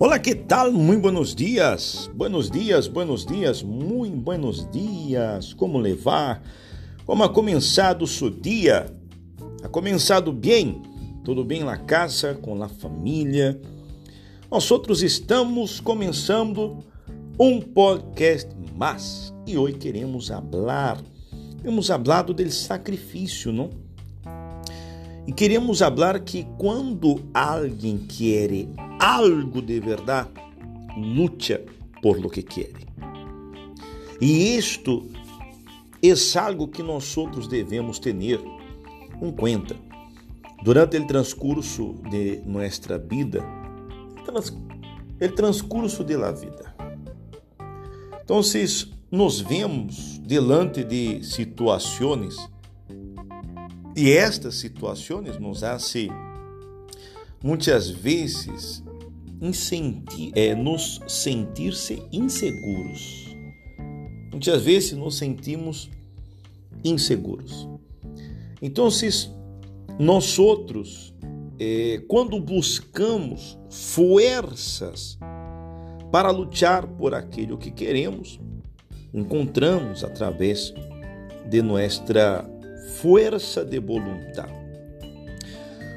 Olá, que tal? Muito buenos dias. Buenos dias, buenos dias, muito buenos dias. Como levar? Como ha começado seu dia? Ha começado bem? Tudo bem na casa, com a família? Nós outros estamos começando um podcast mais e hoje queremos falar. Temos hablado do sacrifício, não? E queremos falar que quando alguém quer algo de verdade, luta por lo que quer. E isto é algo que nós outros devemos ter em conta. Durante o transcurso de nossa vida, o transcurso de la vida. Então, nos vemos delante de situações e estas situações nos fazem muitas vezes é, nos sentir-se inseguros. Muitas vezes nos sentimos inseguros. Então, nós outros, é, quando buscamos forças para lutar por aquilo que queremos, encontramos através de nossa força de voluntade.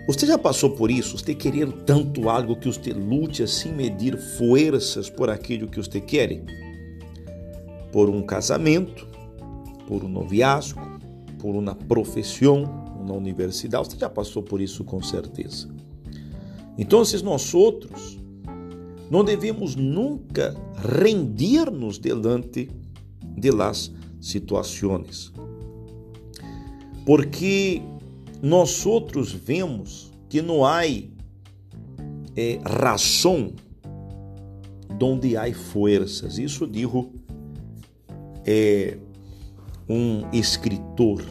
Você já passou por isso? Você querer tanto algo que você lute sem medir forças por aquilo que você quer? Por um casamento, por um noviazgo, por uma profissão na universidade. Você já passou por isso com certeza. Então, nós outros não devemos nunca rendir-nos delante de las situações. Porque nós outros vemos que não há é, razão donde há forças. Isso digo é, um escritor.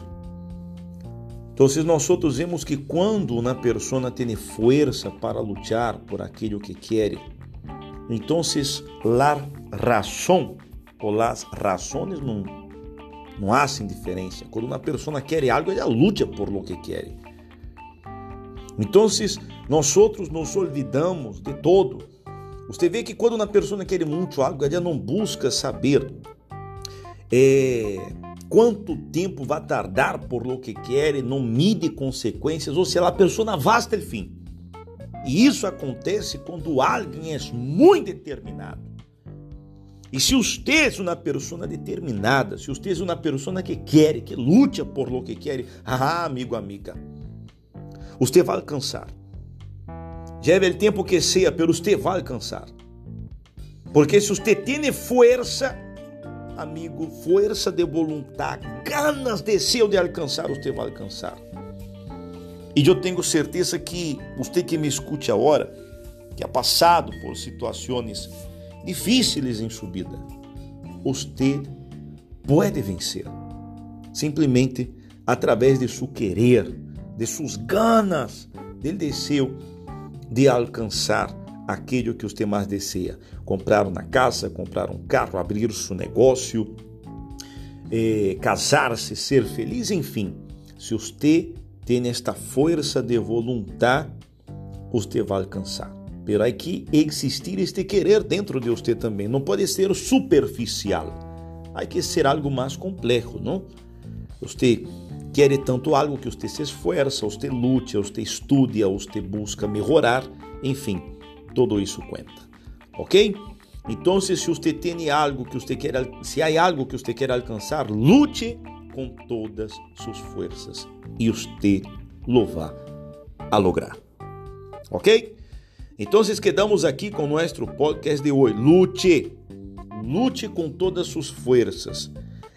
Então, nós outros vemos que quando uma pessoa tem força para lutar por aquilo que quer, então a razão ou as razões não não há diferença. Quando uma pessoa quer algo, ela luta por lo que quer. Então, nós outros nos olvidamos de todo. Você vê que quando uma pessoa quer muito algo, ela não busca saber é, quanto tempo vai tardar por lo que quer, não mide consequências, ou se a pessoa basta o fim. E isso acontece quando alguém é muito determinado. E se você é uma pessoa determinada, se você é uma pessoa que quer, que luta por lo que quer, ah, amigo, amiga, você vai alcançar. Já é o tempo que seja, pero você vai alcançar. Porque se você tem força, amigo, força de vontade, ganas, desejo de alcançar, você vai alcançar. E eu tenho certeza que você que me escute agora, que ha passado por situações difíceis em subida, você pode vencer. Simplesmente através de seu querer, de suas ganas, del desejo de alcançar aquilo que você mais deseja. Comprar uma casa, comprar um carro, abrir seu negócio, eh, casar-se, ser feliz, enfim. Se você tem esta força de vontade, você vai alcançar. Hay que existir este querer dentro de você também. Não pode ser superficial. Hay que ser algo mais complexo, não? Você quer tanto algo que você se esforça, você lute, você estuda, você busca melhorar, enfim, tudo isso conta. Ok? Então, se você tem algo que você quer, se há algo que você quer alcançar, lute com todas suas forças e você lo vai a lograr. Ok? Então, quedamos aqui com nosso podcast de hoje. Lute, lute com todas suas forças.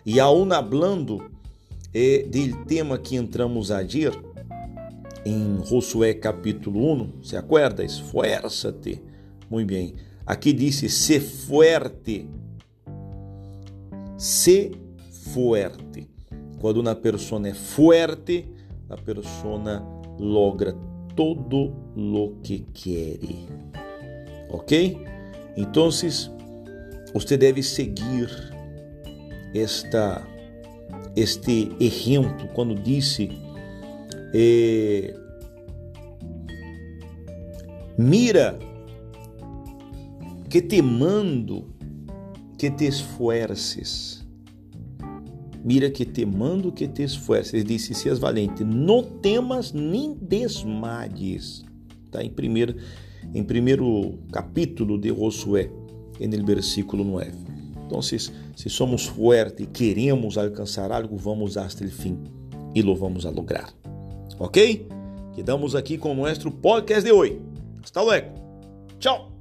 E aún hablando eh, do tema que entramos a dir, em Josué capítulo 1, se acuerda? Esfuérzate. Muito bem. Aqui disse: se fuerte. Se fuerte. Quando uma pessoa é forte, a pessoa logra todo lo que quiere. ¿Ok? Entonces, usted debe seguir esta, este ejemplo quando disse eh, mira que te mando que te esfuerces. Mira que te mando que te esfuerces. Ele disse: Seas valente, não temas nem desmayes. Está em primeiro, em primeiro capítulo de Josué, no versículo 9. Então, se, se somos fortes e queremos alcançar algo, vamos até o fim e lo vamos a lograr. Ok? Quedamos aqui com o nosso podcast de hoje. Hasta luego. Tchau.